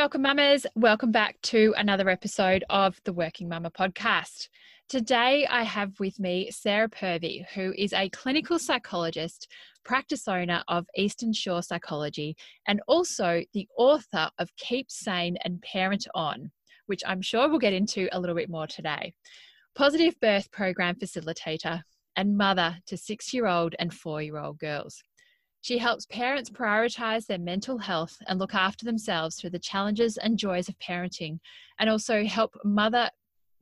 welcome, mamas. Welcome back to another episode of the Working Mama podcast. Today, I have with me Sarah Purvey, who is a clinical psychologist, practice owner of Eastern Shore Psychology, and also the author of Keep Sane and Parent On, which I'm sure we'll get into a little bit more today. Positive birth program facilitator and mother to six year old and four year old girls. She helps parents prioritize their mental health and look after themselves through the challenges and joys of parenting, and also help mother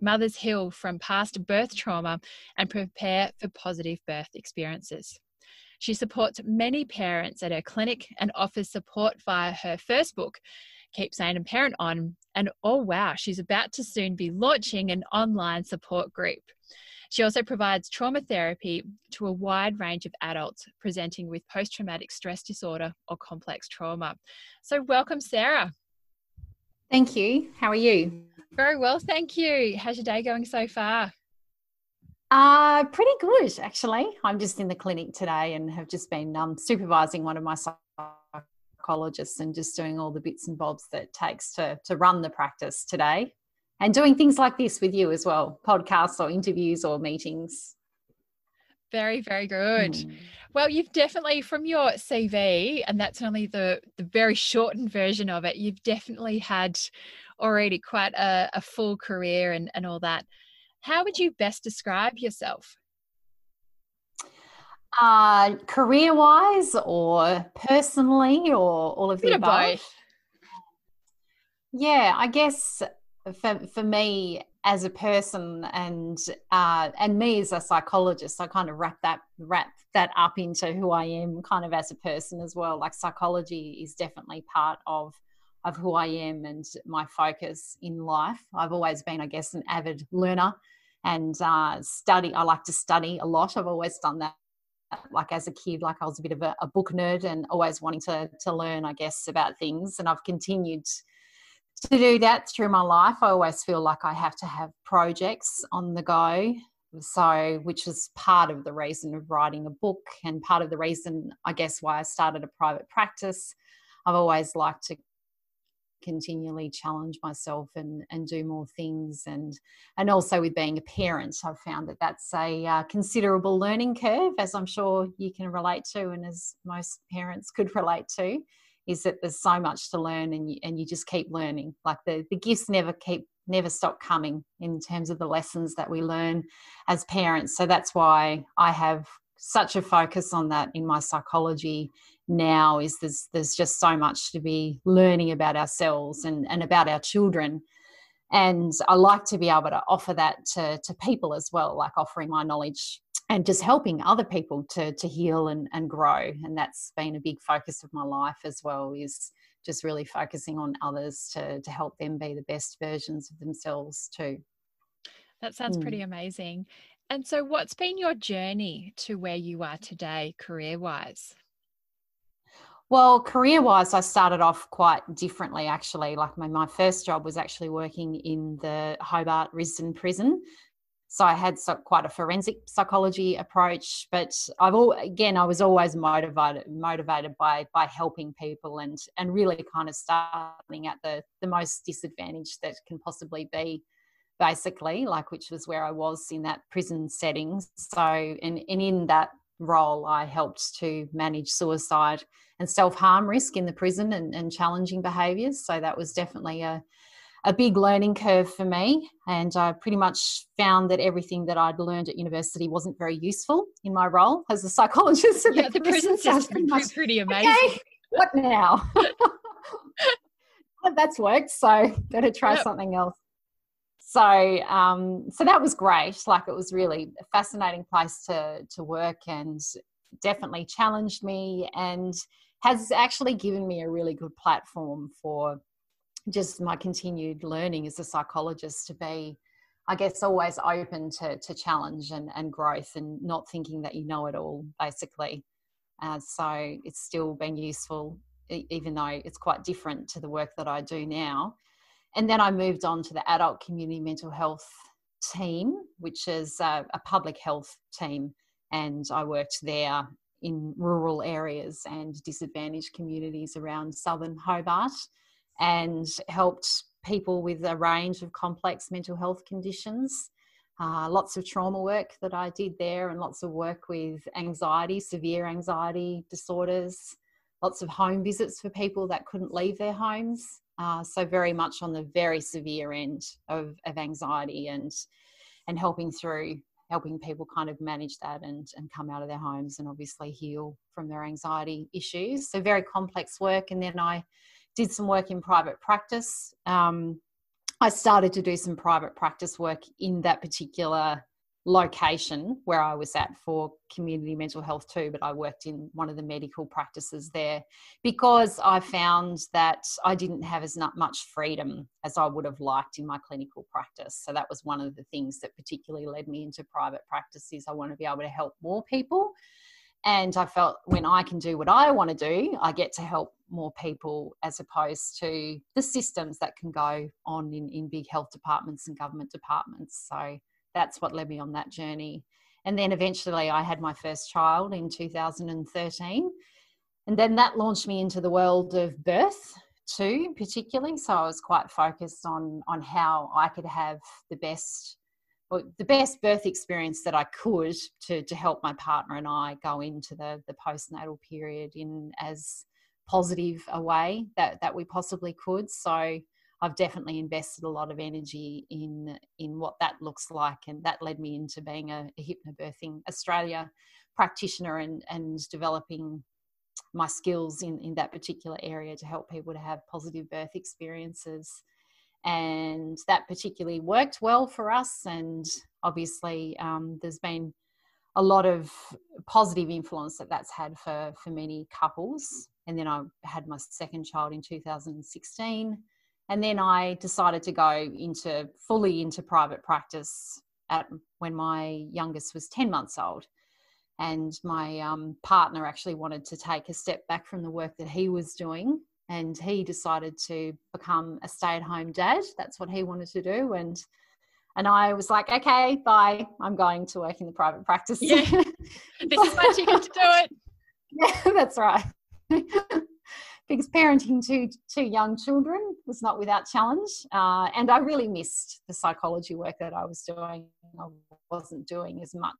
mothers heal from past birth trauma and prepare for positive birth experiences. She supports many parents at her clinic and offers support via her first book, Keep Sane and Parent On. And oh, wow, she's about to soon be launching an online support group. She also provides trauma therapy to a wide range of adults presenting with post traumatic stress disorder or complex trauma. So, welcome, Sarah. Thank you. How are you? Very well, thank you. How's your day going so far? Uh, pretty good, actually. I'm just in the clinic today and have just been um, supervising one of my psychologists and just doing all the bits and bobs that it takes to, to run the practice today and doing things like this with you as well podcasts or interviews or meetings. Very very good. Mm. well you've definitely from your cv and that's only the the very shortened version of it you've definitely had already quite a, a full career and, and all that. How would you best describe yourself? Uh career wise or personally or all of the above? both. yeah i guess for for me as a person and uh, and me as a psychologist, I kind of wrap that wrap that up into who I am, kind of as a person as well. Like psychology is definitely part of of who I am and my focus in life. I've always been, I guess, an avid learner and uh, study. I like to study a lot. I've always done that. Like as a kid, like I was a bit of a, a book nerd and always wanting to to learn, I guess, about things. And I've continued to do that through my life, I always feel like I have to have projects on the go. So, which is part of the reason of writing a book and part of the reason, I guess, why I started a private practice. I've always liked to continually challenge myself and and do more things and and also with being a parent i've found that that's a uh, considerable learning curve as i'm sure you can relate to and as most parents could relate to is that there's so much to learn and you, and you just keep learning. Like the, the gifts never keep never stop coming in terms of the lessons that we learn as parents. So that's why i have such a focus on that in my psychology now is there's there's just so much to be learning about ourselves and, and about our children. And i like to be able to offer that to, to people as well like offering my knowledge and just helping other people to to heal and, and grow and that's been a big focus of my life as well is just really focusing on others to to help them be the best versions of themselves too that sounds mm. pretty amazing and so what's been your journey to where you are today career wise well, career wise, I started off quite differently actually. Like my, my first job was actually working in the Hobart Risdon prison. So I had so, quite a forensic psychology approach, but I've all again I was always motivated motivated by by helping people and and really kind of starting at the the most disadvantaged that can possibly be, basically like which was where I was in that prison setting. So and and in that role I helped to manage suicide and self harm risk in the prison and, and challenging behaviours. So that was definitely a a big learning curve for me. And I pretty much found that everything that I'd learned at university wasn't very useful in my role as a psychologist. Yeah, the prison system pretty amazing. Okay, what now? That's worked, so better try yep. something else. So, um, so that was great. Like it was really a fascinating place to to work, and definitely challenged me, and has actually given me a really good platform for just my continued learning as a psychologist to be I guess always open to, to challenge and, and growth and not thinking that you know it all, basically. Uh, so it's still been useful, even though it's quite different to the work that I do now. And then I moved on to the adult community mental health team, which is a, a public health team. And I worked there in rural areas and disadvantaged communities around southern Hobart and helped people with a range of complex mental health conditions. Uh, lots of trauma work that I did there, and lots of work with anxiety, severe anxiety disorders, lots of home visits for people that couldn't leave their homes. Uh, so, very much on the very severe end of, of anxiety and, and helping through helping people kind of manage that and, and come out of their homes and obviously heal from their anxiety issues. So, very complex work. And then I did some work in private practice. Um, I started to do some private practice work in that particular location where I was at for community mental health too, but I worked in one of the medical practices there because I found that I didn't have as much freedom as I would have liked in my clinical practice. So that was one of the things that particularly led me into private practice is I want to be able to help more people. And I felt when I can do what I want to do, I get to help more people as opposed to the systems that can go on in, in big health departments and government departments. So that's what led me on that journey. And then eventually I had my first child in 2013. And then that launched me into the world of birth too, particularly. So I was quite focused on on how I could have the best well, the best birth experience that I could to to help my partner and I go into the the postnatal period in as positive a way that that we possibly could. So I've definitely invested a lot of energy in in what that looks like, and that led me into being a, a hypnobirthing Australia practitioner and and developing my skills in in that particular area to help people to have positive birth experiences. And that particularly worked well for us, and obviously um, there's been a lot of positive influence that that's had for for many couples. And then I had my second child in 2016 and then I decided to go into fully into private practice at when my youngest was 10 months old. And my um, partner actually wanted to take a step back from the work that he was doing. And he decided to become a stay at home dad. That's what he wanted to do. And and I was like, okay, bye. I'm going to work in the private practice. Yeah. this is my ticket to do it. Yeah, that's right because parenting two two young children was not without challenge, uh, and I really missed the psychology work that I was doing. I wasn't doing as much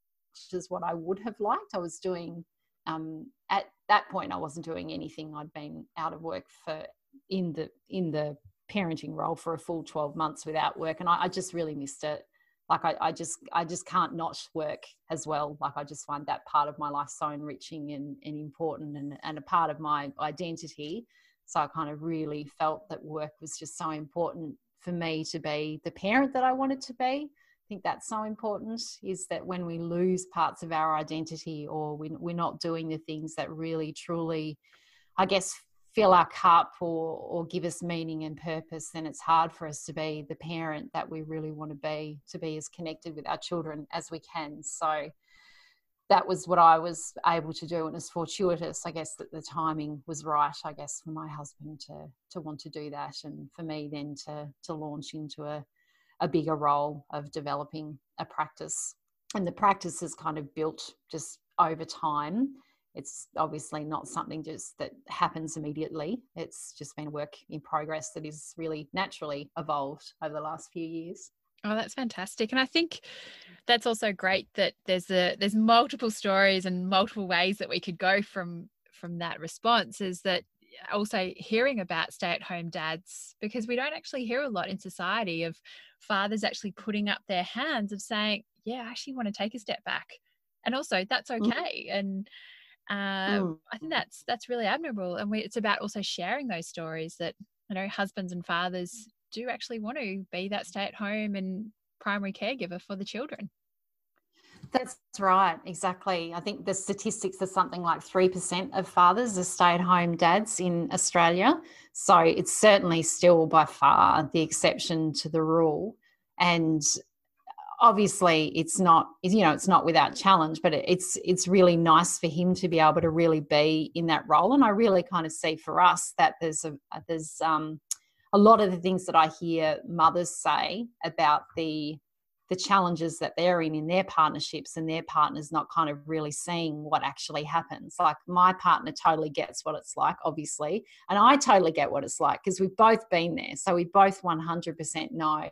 as what I would have liked. I was doing um, at that point. I wasn't doing anything. I'd been out of work for in the in the parenting role for a full 12 months without work and I, I just really missed it like I, I, just i just can't not work as well like i just find that part of my life so enriching and, and important and, and a part of my identity so i kind of really felt that work was just so important for me to be the parent that i wanted to be think that's so important is that when we lose parts of our identity or we, we're not doing the things that really truly i guess fill our cup or or give us meaning and purpose then it's hard for us to be the parent that we really want to be to be as connected with our children as we can. So that was what I was able to do and it's fortuitous I guess that the timing was right I guess for my husband to to want to do that and for me then to to launch into a a bigger role of developing a practice and the practice is kind of built just over time it's obviously not something just that happens immediately. It's just been work in progress that is really naturally evolved over the last few years. Oh, that's fantastic. And I think that's also great that there's a there's multiple stories and multiple ways that we could go from from that response is that also hearing about stay-at-home dads because we don't actually hear a lot in society of fathers actually putting up their hands of saying, Yeah, I actually want to take a step back. And also that's mm. okay. Mm-hmm. And um, I think that's that's really admirable, and we, it's about also sharing those stories that you know husbands and fathers do actually want to be that stay at home and primary caregiver for the children. That's right, exactly. I think the statistics are something like 3% of fathers are stay at home dads in Australia. So it's certainly still by far the exception to the rule. And obviously it's not you know it's not without challenge but it's it's really nice for him to be able to really be in that role and i really kind of see for us that there's a there's um a lot of the things that i hear mothers say about the the challenges that they're in in their partnerships and their partners not kind of really seeing what actually happens. Like my partner totally gets what it's like, obviously, and I totally get what it's like because we've both been there. So we both 100% know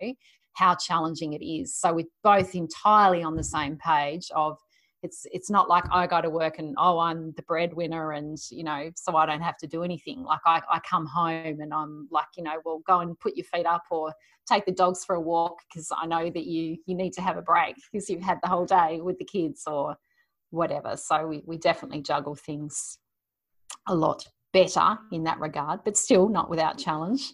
how challenging it is. So we're both entirely on the same page of it's it's not like I go to work and oh I'm the breadwinner and you know so I don't have to do anything. Like I, I come home and I'm like you know well go and put your feet up or take the dogs for a walk because I know that you you need to have a break because you've had the whole day with the kids or whatever. So we, we definitely juggle things a lot better in that regard, but still not without challenge.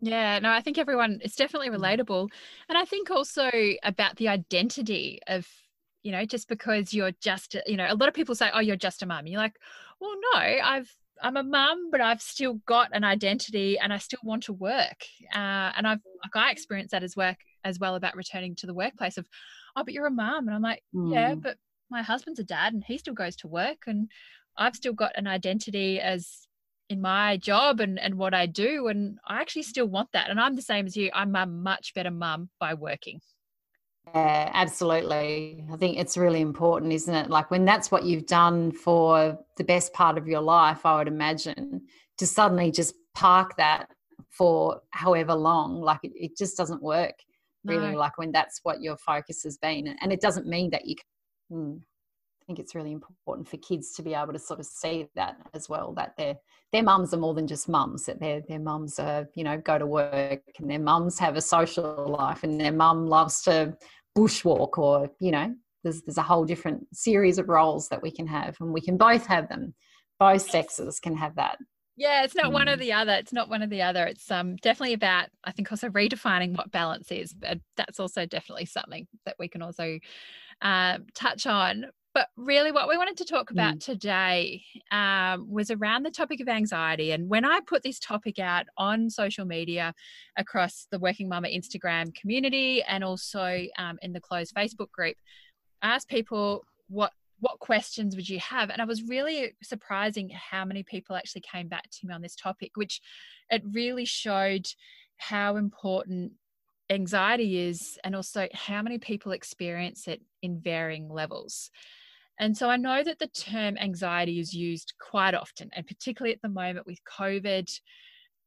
Yeah, no, I think everyone it's definitely relatable. And I think also about the identity of you know just because you're just you know a lot of people say oh you're just a mum you're like well no i've i'm a mum but i've still got an identity and i still want to work uh, and i've like i experienced that as work as well about returning to the workplace of oh but you're a mum and i'm like mm. yeah but my husband's a dad and he still goes to work and i've still got an identity as in my job and, and what I do. And I actually still want that. And I'm the same as you. I'm a much better mum by working. Yeah, absolutely. I think it's really important, isn't it? Like when that's what you've done for the best part of your life, I would imagine, to suddenly just park that for however long, like it, it just doesn't work really. No. Like when that's what your focus has been. And it doesn't mean that you can. Hmm, I think it's really important for kids to be able to sort of see that as well, that their their mums are more than just mums, that their their mums are, you know, go to work and their mums have a social life and their mum loves to bushwalk or, you know, there's there's a whole different series of roles that we can have and we can both have them. Both sexes can have that. Yeah, it's not mm. one or mm. the other. It's not one or the other. It's um definitely about I think also redefining what balance is. But that's also definitely something that we can also uh, touch on. But really, what we wanted to talk about mm. today um, was around the topic of anxiety. And when I put this topic out on social media across the Working Mama Instagram community and also um, in the closed Facebook group, I asked people what what questions would you have and i was really surprising how many people actually came back to me on this topic which it really showed how important anxiety is and also how many people experience it in varying levels and so I know that the term anxiety is used quite often, and particularly at the moment with COVID.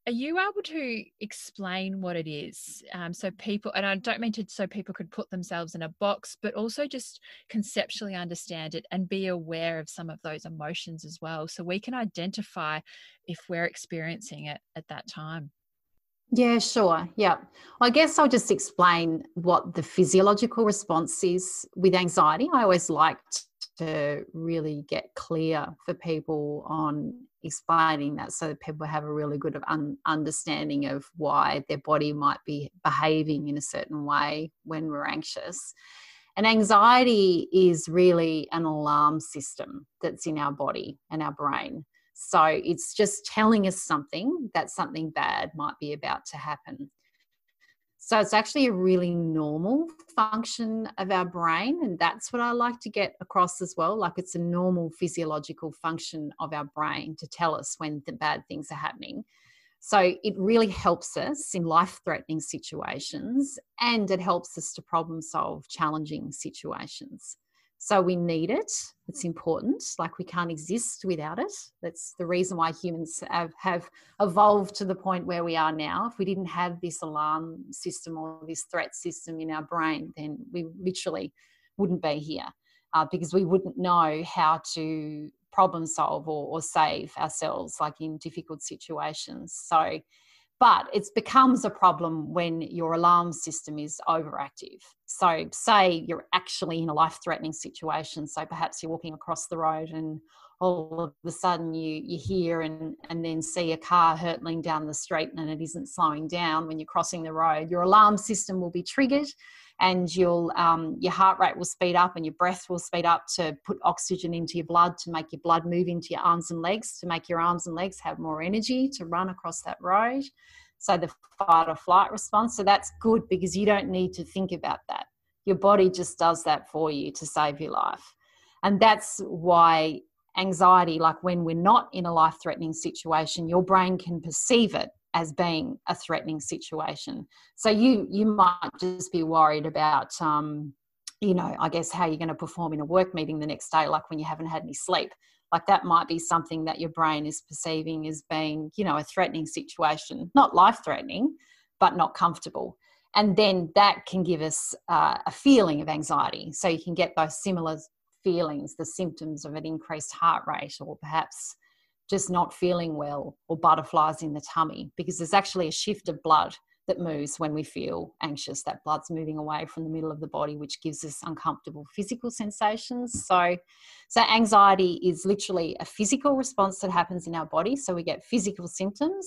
Are you able to explain what it is? Um, so people, and I don't mean to, so people could put themselves in a box, but also just conceptually understand it and be aware of some of those emotions as well. So we can identify if we're experiencing it at that time. Yeah, sure. Yeah. I guess I'll just explain what the physiological response is with anxiety. I always like to really get clear for people on explaining that so that people have a really good un- understanding of why their body might be behaving in a certain way when we're anxious. And anxiety is really an alarm system that's in our body and our brain. So it's just telling us something that something bad might be about to happen. So it's actually a really normal function of our brain. And that's what I like to get across as well. Like it's a normal physiological function of our brain to tell us when the bad things are happening. So it really helps us in life threatening situations and it helps us to problem solve challenging situations. So we need it. It's important. Like we can't exist without it. That's the reason why humans have, have evolved to the point where we are now. If we didn't have this alarm system or this threat system in our brain, then we literally wouldn't be here uh, because we wouldn't know how to problem solve or, or save ourselves like in difficult situations. So but it becomes a problem when your alarm system is overactive. So, say you're actually in a life threatening situation. So, perhaps you're walking across the road and all of a sudden you, you hear and, and then see a car hurtling down the street and it isn't slowing down when you're crossing the road. Your alarm system will be triggered and you'll um, your heart rate will speed up and your breath will speed up to put oxygen into your blood to make your blood move into your arms and legs to make your arms and legs have more energy to run across that road. So the fight or flight response so that's good because you don't need to think about that. Your body just does that for you to save your life. And that's why anxiety like when we're not in a life threatening situation your brain can perceive it as being a threatening situation. So you you might just be worried about um, you know, I guess how you're going to perform in a work meeting the next day, like when you haven't had any sleep. Like that might be something that your brain is perceiving as being, you know, a threatening situation, not life threatening, but not comfortable. And then that can give us uh, a feeling of anxiety. So you can get those similar feelings, the symptoms of an increased heart rate, or perhaps just not feeling well, or butterflies in the tummy, because there's actually a shift of blood that moves when we feel anxious. That blood's moving away from the middle of the body, which gives us uncomfortable physical sensations. So, so anxiety is literally a physical response that happens in our body. So we get physical symptoms,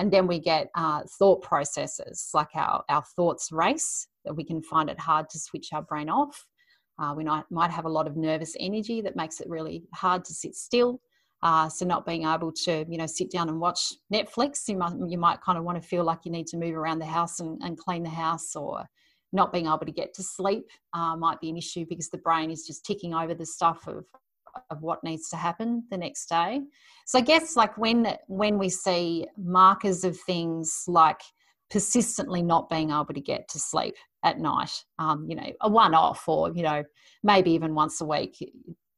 and then we get uh, thought processes like our our thoughts race. That we can find it hard to switch our brain off. Uh, we might, might have a lot of nervous energy that makes it really hard to sit still. Uh, so not being able to, you know, sit down and watch Netflix, you might you might kind of want to feel like you need to move around the house and, and clean the house, or not being able to get to sleep uh, might be an issue because the brain is just ticking over the stuff of of what needs to happen the next day. So I guess like when when we see markers of things like persistently not being able to get to sleep at night, um, you know, a one off or, you know, maybe even once a week,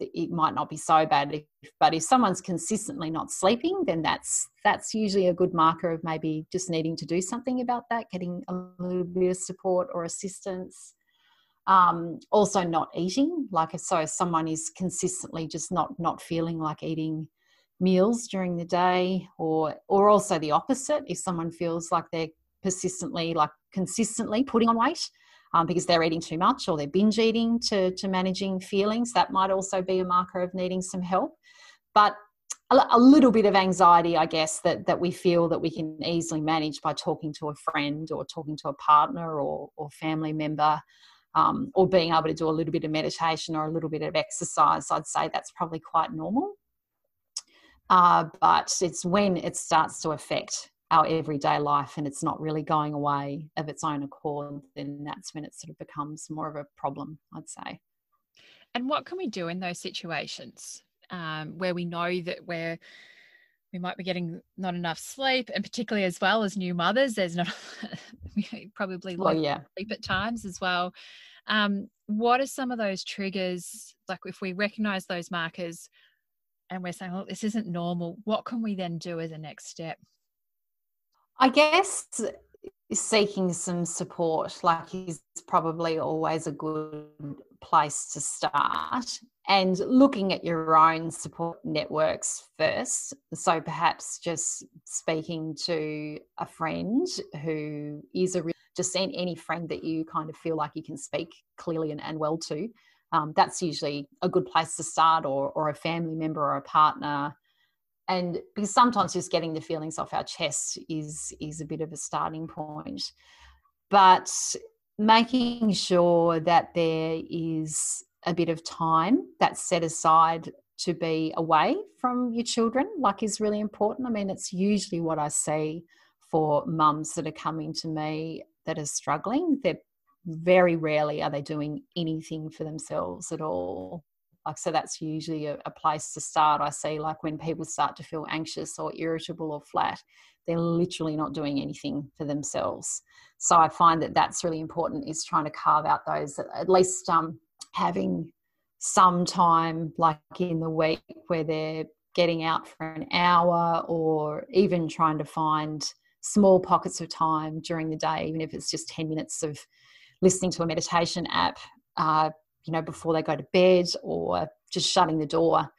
it might not be so bad but if someone's consistently not sleeping then that's that's usually a good marker of maybe just needing to do something about that getting a little bit of support or assistance. Um, also not eating like so someone is consistently just not not feeling like eating meals during the day or or also the opposite if someone feels like they're persistently like consistently putting on weight um, because they're eating too much or they're binge eating to, to managing feelings. That might also be a marker of needing some help. But a, a little bit of anxiety, I guess, that, that we feel that we can easily manage by talking to a friend or talking to a partner or, or family member. Um, or being able to do a little bit of meditation or a little bit of exercise, I'd say that's probably quite normal. Uh, but it's when it starts to affect our everyday life and it's not really going away of its own accord, then that's when it sort of becomes more of a problem, I'd say. And what can we do in those situations um, where we know that we're we might be getting not enough sleep, and particularly as well as new mothers, there's not probably well, yeah. sleep at times as well. Um, what are some of those triggers? Like if we recognize those markers and we're saying, "Well, this isn't normal," what can we then do as a next step? I guess seeking some support like is probably always a good place to start. And looking at your own support networks first. So perhaps just speaking to a friend who is a just any friend that you kind of feel like you can speak clearly and, and well to. Um, that's usually a good place to start or, or a family member or a partner and because sometimes just getting the feelings off our chest is is a bit of a starting point. But making sure that there is a bit of time that's set aside to be away from your children like is really important. I mean it's usually what i see for mums that are coming to me that are struggling. That very rarely are they doing anything for themselves at all like so that's usually a, a, place to start i see like when people start to feel anxious or irritable or flat they're literally not doing anything for themselves. So i find that that's really important is trying to carve out those at least um, having some time like in the week where they're getting out for an hour or even trying to find small pockets of time during the day even if it's just 10 minutes of listening to a meditation app uh, you know, before they go to bed or just shutting the door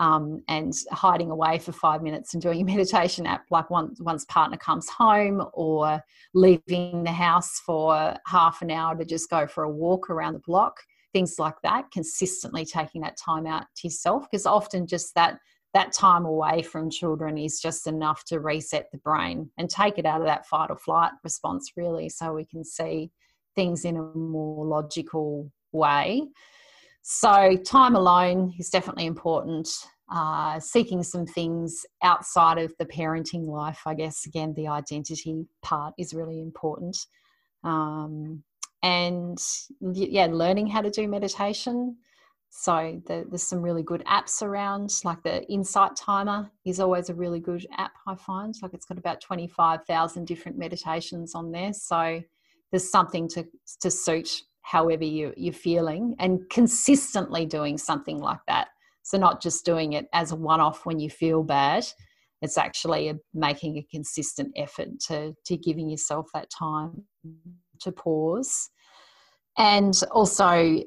um, and hiding away for five minutes and doing a meditation app like once one's partner comes home or leaving the house for half an hour to just go for a walk around the block things like that consistently taking that time out to yourself because often just that that time away from children is just enough to reset the brain and take it out of that fight or flight response really so we can see things in a more logical way. So, time alone is definitely important. Uh, seeking some things outside of the parenting life, I guess, again, the identity part is really important. Um, and yeah, learning how to do meditation. So the, there's some really good apps around, like the Insight Timer is always a really good app. I find like it's got about twenty five thousand different meditations on there. So there's something to to suit however you, you're feeling, and consistently doing something like that. So not just doing it as a one off when you feel bad. It's actually making a consistent effort to to giving yourself that time to pause and also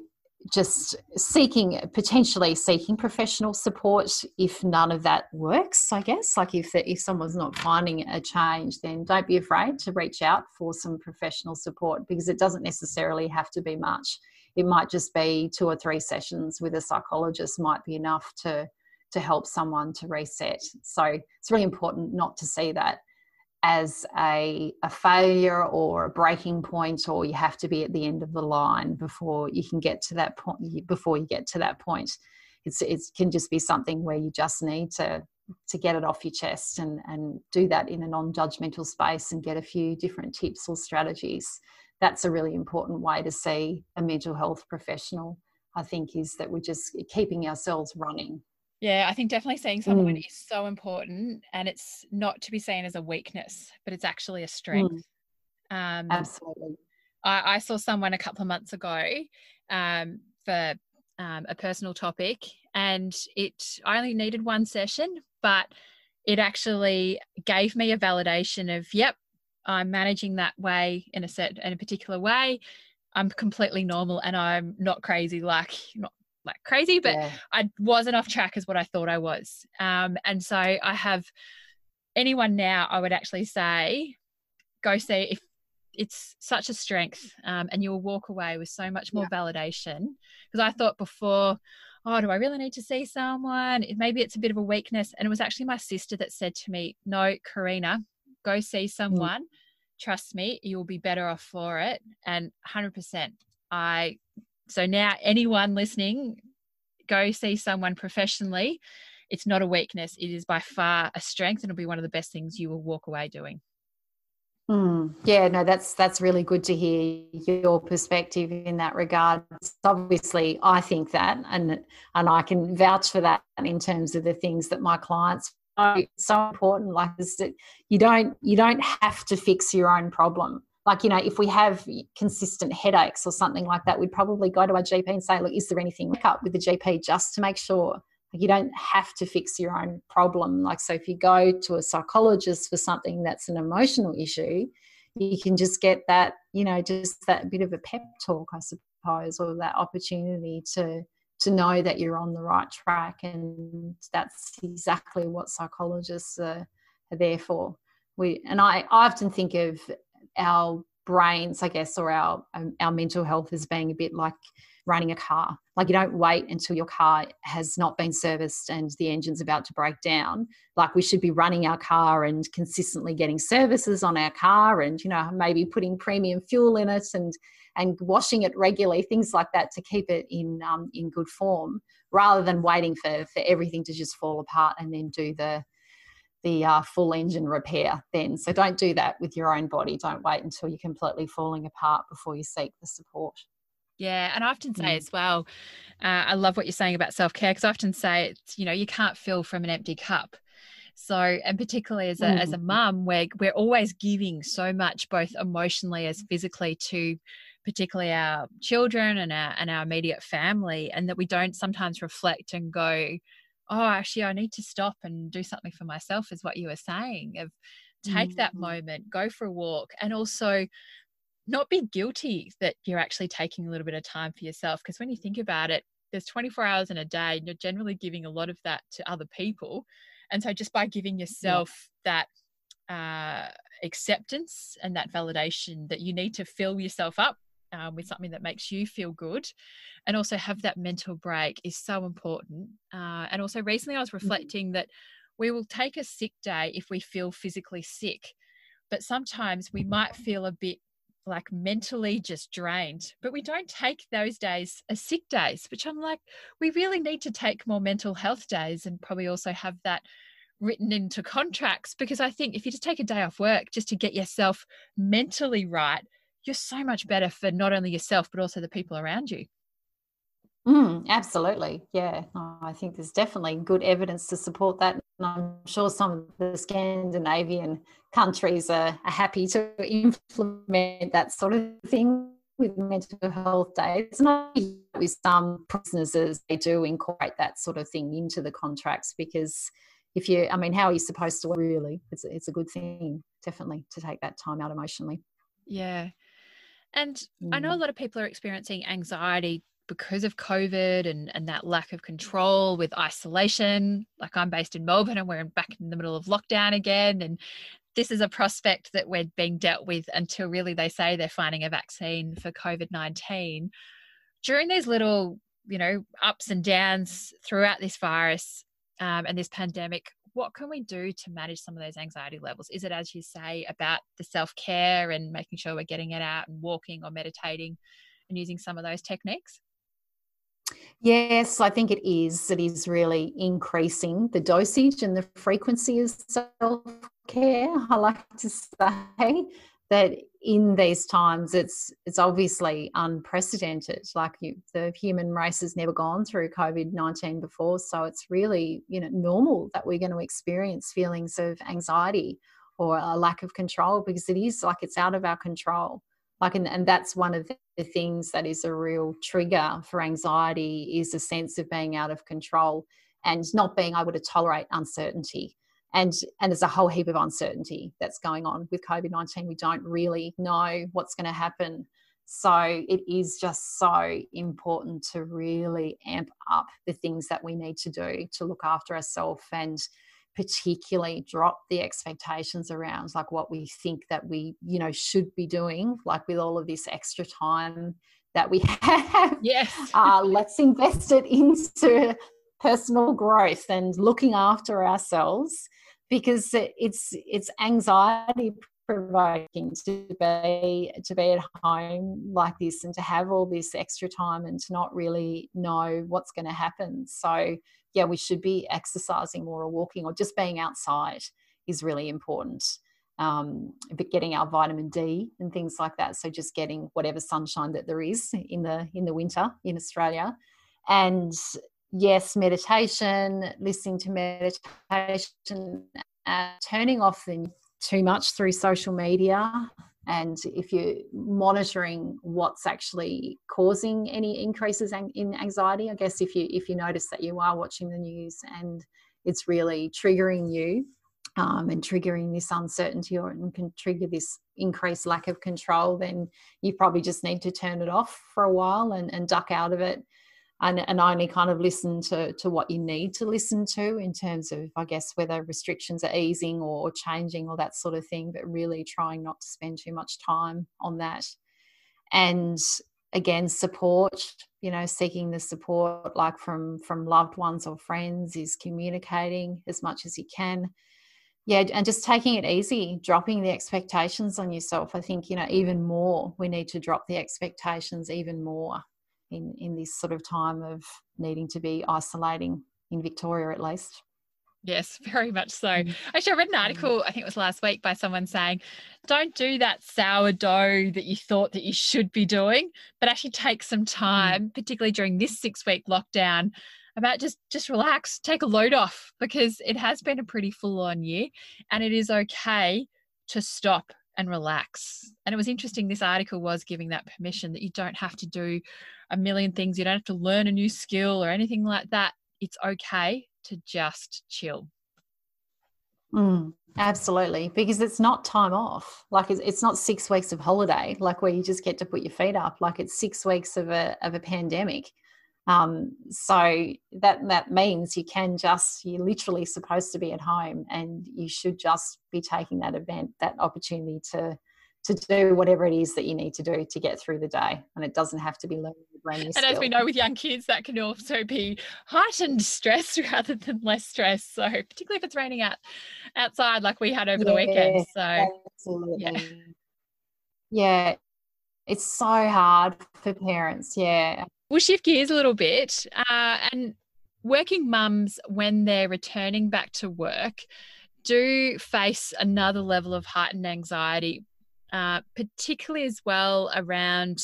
just seeking potentially seeking professional support if none of that works i guess. Like if if someone's not finding a change then don't be afraid to reach out for some professional support because it doesn't necessarily have to be much. It might just be two or three sessions with a psychologist might be enough to to help someone to reset. So it's really important not to see that as a, a failure or a breaking point or you have to be at the end of the line before you can get to that point before you get to that point. It's it can just be something where you just need to to get it off your chest and and do that in a non-judgmental space and get a few different tips or strategies. That's a really important way to see a mental health professional i think is that we're just keeping ourselves running yeah, I think definitely seeing someone mm. is so important, and it's not to be seen as a weakness, but it's actually a strength. Mm. Um, Absolutely. I, I, saw someone a couple of months ago um, for um, a personal topic, and it I only needed one session, but it actually gave me a validation of, yep, I'm managing that way in a set in a particular way. I'm completely normal and I'm not crazy like not like crazy, but yeah. I wasn't off track as what I thought I was. Um, and so I have anyone now, I would actually say, go see if it's such a strength um, and you'll walk away with so much more yeah. validation. Because I thought before, oh, do I really need to see someone? Maybe it's a bit of a weakness. And it was actually my sister that said to me, no, Karina, go see mm. someone. Mm. Trust me, you'll be better off for it. And 100%, I so now, anyone listening, go see someone professionally. It's not a weakness, it is by far a strength, and it'll be one of the best things you will walk away doing. Mm, yeah, no, that's that's really good to hear your perspective in that regard. Obviously, I think that, and and I can vouch for that in terms of the things that my clients are so important. Like is that you don't you don't have to fix your own problem like you know if we have consistent headaches or something like that we'd probably go to our gp and say look is there anything look up with the gp just to make sure you don't have to fix your own problem? Like so if you go to a psychologist for something that's an emotional issue you can just get that you know just that bit of a pep talk i suppose or that opportunity to to know that you're on the right track and that's exactly what psychologists are, are there for. We and I, I often think of our brains, I guess, or our um, our mental health as being a bit like running a car. Like you don't wait until your car has not been serviced and the engine's about to break down. Like we should be running our car and consistently getting services on our car and you know maybe putting premium fuel in it and and washing it regularly, things like that to keep it in um, in good form, rather than waiting for for everything to just fall apart and then do the the uh, full engine repair then. So don't do that with your own body. Don't wait until you're completely falling apart before you seek the support. Yeah, and I often say mm. as well, uh, I love what you're saying about self care because I often say it's you know you can't fill from an empty cup. So, and particularly as a mm. as a mm. mum, we're we're always giving so much, both emotionally as physically, to particularly our children and our and our immediate family, and that we don't sometimes reflect and go, oh actually i need to stop and do something for myself is what you were saying of take mm-hmm. that moment go for a walk and also not be guilty that you're actually taking a little bit of time for yourself because when you think about it there's 24 hours in a day and you're generally giving a lot of that to other people and so just by giving yourself yeah. that uh, acceptance and that validation that you need to fill yourself up um, with something that makes you feel good and also have that mental break is so important uh, and also recently i was mm-hmm. reflecting that we will take a sick day if we feel physically sick but sometimes we might feel a bit like mentally just drained but we don't take those days as sick days which i'm like we really need to take more mental health days and probably also have that written into contracts because i think if you just take a day off work just to get yourself mentally right you're so much better for not only yourself but also the people around you Mm, absolutely. Yeah. I think there's definitely good evidence to support that. And I'm sure some of the Scandinavian countries are, are happy to implement that sort of thing with mental health days. Not with some businesses, they do incorporate that sort of thing into the contracts because if you, I mean, how are you supposed to really? It's, it's a good thing, definitely, to take that time out emotionally. Yeah. And mm. I know a mm. lot of people are experiencing anxiety because of COVID and, and that lack of control with isolation. Like I'm based in Melbourne and we're back in the middle of lockdown again. And this is a prospect that we're being dealt with until really they say they're finding a vaccine for COVID 19. During these little, you know, ups and downs throughout this virus um, and this pandemic, what can we do to manage some of those anxiety levels? Is it, as you say, about the self care and making sure we're getting it out and walking or meditating and using some of those techniques? Yes, I think it is. It is really increasing the dosage and the frequency of self care. I like to say that in these times, it's it's obviously unprecedented. Like you, the human race has never gone through COVID nineteen before, so it's really you know normal that we're going to experience feelings of anxiety or a lack of control because it is like it's out of our control like and, and that's one of the things that is a real trigger for anxiety is a sense of being out of control and not being able to tolerate uncertainty and and there's a whole heap of uncertainty that's going on with covid-19 we don't really know what's going to happen. So it is just so important to really amp up the things that we need to do to look after ourselves and particularly drop the expectations around like what we think that we you know should be doing like with all of this extra time that we have yes. uh, let's invest it into personal growth and looking after ourselves because it's it's anxiety provoking to be to be at home like this and to have all this extra time and to not really know what's going to happen so yeah, we should be exercising more or walking or just being outside is really important. Um, but getting our vitamin D and things like that. So just getting whatever sunshine that there is in the in the winter in Australia, and yes, meditation, listening to meditation, uh, turning off the too much through social media and if you're monitoring what's actually causing any increases in anxiety i guess if you if you notice that you are watching the news and it's really triggering you um, and triggering this uncertainty or and can trigger this increased lack of control then you probably just need to turn it off for a while and, and duck out of it and, and only kind of listen to, to what you need to listen to in terms of, I guess, whether restrictions are easing or changing or that sort of thing, but really trying not to spend too much time on that. And again, support, you know, seeking the support like from from loved ones or friends is communicating as much as you can. Yeah, and just taking it easy, dropping the expectations on yourself. I think, you know, even more, we need to drop the expectations even more in in this sort of time of needing to be isolating in Victoria at least. Yes, very much so. Mm. Actually, I read an article, I think it was last week, by someone saying, don't do that sourdough that you thought that you should be doing, but actually take some mm. time, particularly during this six week lockdown, about just just relax, take a load off because it has been a pretty full on year and it is okay to stop and relax. And it was interesting, this article was giving that permission that you don't have to do a million things, you don't have to learn a new skill or anything like that. It's okay to just chill. Mm, absolutely, because it's not time off. Like it's, it's not six weeks of holiday, like where you just get to put your feet up. Like it's six weeks of a of a pandemic. Um, so that that means you can just you're literally supposed to be at home, and you should just be taking that event, that opportunity to to do whatever it is that you need to do to get through the day. And it doesn't have to be learning a brand new And as we know with young kids, that can also be heightened stress rather than less stress. So particularly if it's raining out outside like we had over yeah, the weekend. So absolutely. yeah. Yeah. It's so hard for parents. Yeah. We'll shift gears a little bit. Uh, and working mums, when they're returning back to work, do face another level of heightened anxiety, uh, particularly as well around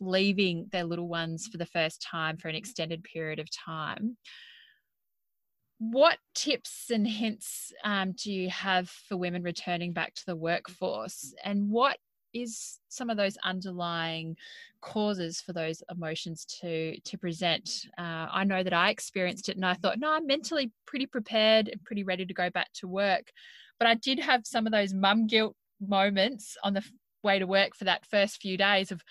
leaving their little ones for the first time for an extended period of time. What tips and hints um, do you have for women returning back to the workforce? And what is some of those underlying causes for those emotions to to present? Uh, i know that i experienced it and i thought no i'm mentally pretty prepared and pretty ready to go back to work. But i did have some of those mum guilt moments on the way to work for that first few days of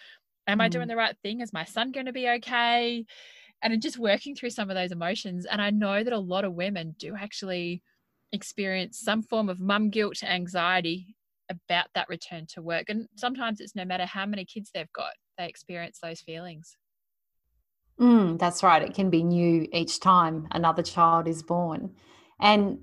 am mm. i doing mm. the right thing is my son going to be okay and just working through some of those emotions and i know that a lot of women do actually experience some form of mum guilt anxiety about that return to work. And sometimes it's no matter how many kids they've got, they experience those feelings. Mm, that's right. It can be new each time another child is born. And,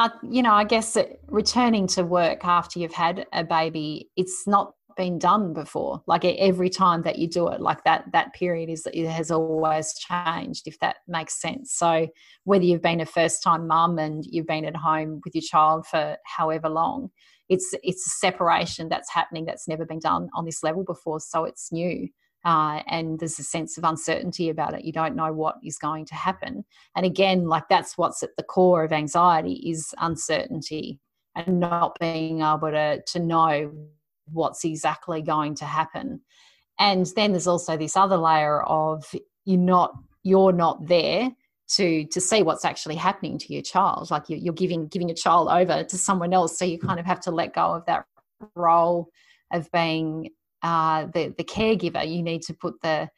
uh, you know, I guess returning to work after you've had a baby, it's not been done before. Like every time that you do it, like that, that period is, it has always changed, if that makes sense. So whether you've been a first time mum and you've been at home with your child for however long, it's it's a separation that's happening that's never been done on this level before so it's new uh, and there's a sense of uncertainty about it. You don't know what is going to happen. And again like that's what's at the core of anxiety is uncertainty and not being able to to know what's exactly going to happen. And then there's also this other layer of you're not you're not there to to see what's actually happening to your child. Like you're giving giving your child over to someone else so you kind of have to let go of that role of being uh, the the caregiver you need to put the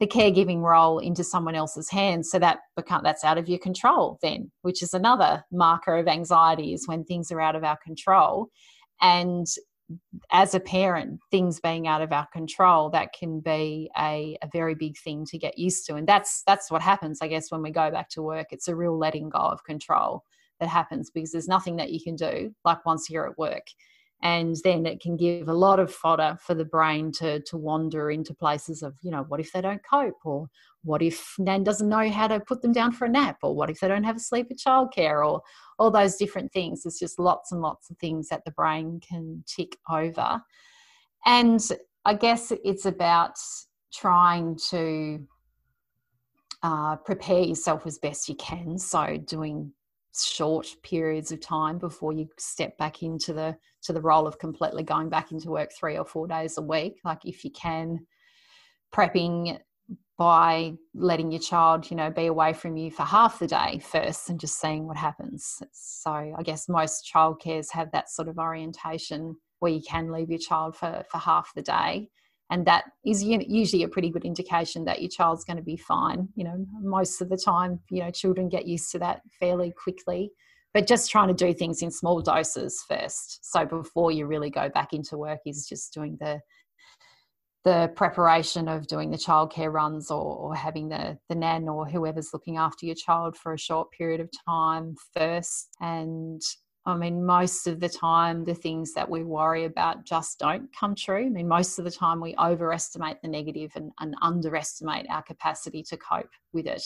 the caregiving role into someone else's hands so that become that's out of your control then which is another marker of anxiety is when things are out of our control and as a parent, things being out of our control, that can be a, a very big thing to get used to. And that's that's what happens, I guess, when we go back to work. It's a real letting go of control that happens because there's nothing that you can do like once you're at work and then it can give a lot of fodder for the brain to to wander into places of you know what if they don't cope? Or what if nan doesn't know how to put them down for a nap? Or what if they don't have a sleep at childcare? Or all those different things. There's just lots and lots of things that the brain can tick over. And i guess it's about trying to uh, prepare yourself as best you can. So doing short periods of time before you step back into the to the role of completely going back into work three or four days a week. Like if you can prepping by letting your child you know be away from you for half the day first and just seeing what happens. So i guess most childcares have that sort of orientation where you can leave your child for for half the day and that is usually a pretty good indication that your child's going to be fine you know most of the time you know children get used to that fairly quickly. But just trying to do things in small doses first so before you really go back into work is just doing the the preparation of doing the childcare runs or, or having the the nan or whoever's looking after your child for a short period of time first. And I mean, most of the time, the things that we worry about just don't come true. I mean, most of the time, we overestimate the negative and, and underestimate our capacity to cope with it.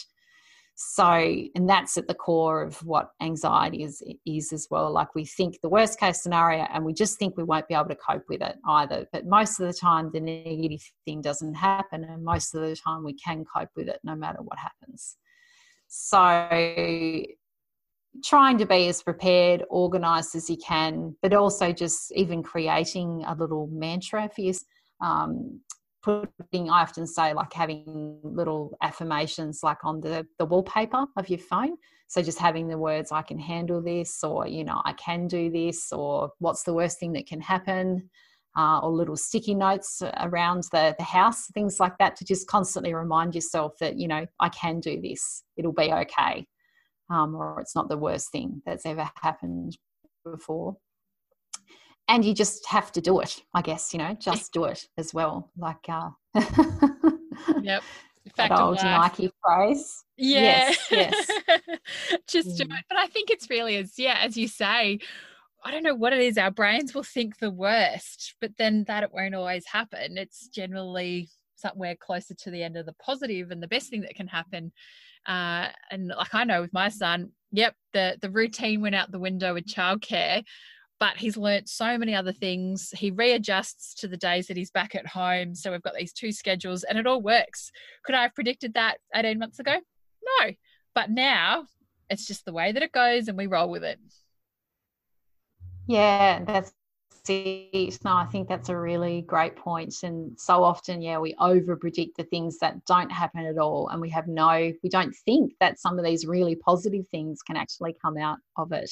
So, and that's at the core of what anxiety is, is as well. Like we think the worst case scenario and we just think we won't be able to cope with it either. But most of the time, the negative thing doesn't happen. And most of the time, we can cope with it no matter what happens. So, trying to be as prepared, organized as you can, but also just even creating a little mantra for you. Um, putting, I often say, like having little affirmations like on the, the wallpaper of your phone. So just having the words, I can handle this, or, you know, I can do this, or what's the worst thing that can happen. Uh, or little sticky notes around the, the house, things like that, to just constantly remind yourself that, you know, I can do this. It'll be okay um, or it's not the worst thing that's ever happened before. And you just have to do it, I guess, you know, just do it as well. Like, uh, yep. Fact that old Nike phrase. Yeah. Yes. yes. just do mm. it. But I think it's really as, yeah, as you say, I don't know what it is. Our brains will think the worst, but then that it won't always happen. It's generally somewhere closer to the end of the positive and the best thing that can happen uh, and like I know with my son, yep, the the routine went out the window with childcare. but he's learnt so many other things. He readjusts to the days that he's back at home. So we've got these two schedules and it all works. Could I have predicted that 18 months ago? No. But now it's just the way that it goes and we roll with it. Yeah, that's it. No, I think that's a really great point. And so often, yeah, we over predict the things that don't happen at all. And we have no, we don't think that some of these really positive things can actually come out of it